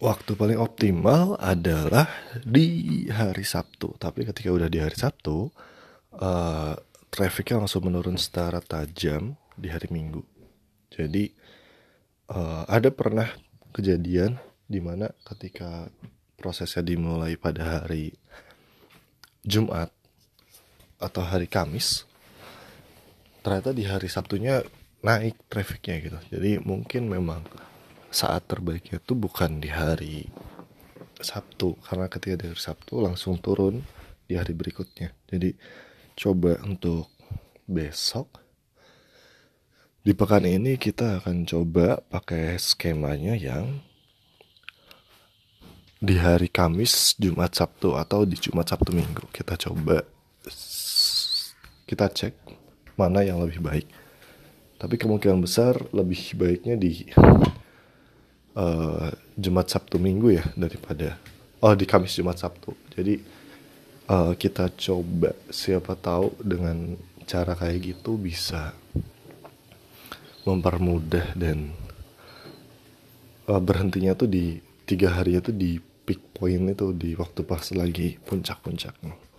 waktu paling optimal adalah di hari Sabtu. Tapi ketika udah di hari Sabtu, uh, trafficnya langsung menurun secara tajam di hari Minggu. Jadi uh, ada pernah kejadian di mana ketika prosesnya dimulai pada hari Jumat atau hari Kamis, ternyata di hari Sabtunya naik trafficnya gitu. Jadi mungkin memang saat terbaiknya itu bukan di hari Sabtu karena ketika di hari Sabtu langsung turun di hari berikutnya jadi coba untuk besok di pekan ini kita akan coba pakai skemanya yang di hari Kamis, Jumat, Sabtu atau di Jumat, Sabtu, Minggu. Kita coba kita cek mana yang lebih baik. Tapi kemungkinan besar lebih baiknya di uh, Jumat Sabtu Minggu ya daripada oh di Kamis Jumat Sabtu. Jadi uh, kita coba siapa tahu dengan cara kayak gitu bisa mempermudah dan uh, berhentinya tuh di tiga hari itu di peak point itu di waktu pas lagi puncak-puncaknya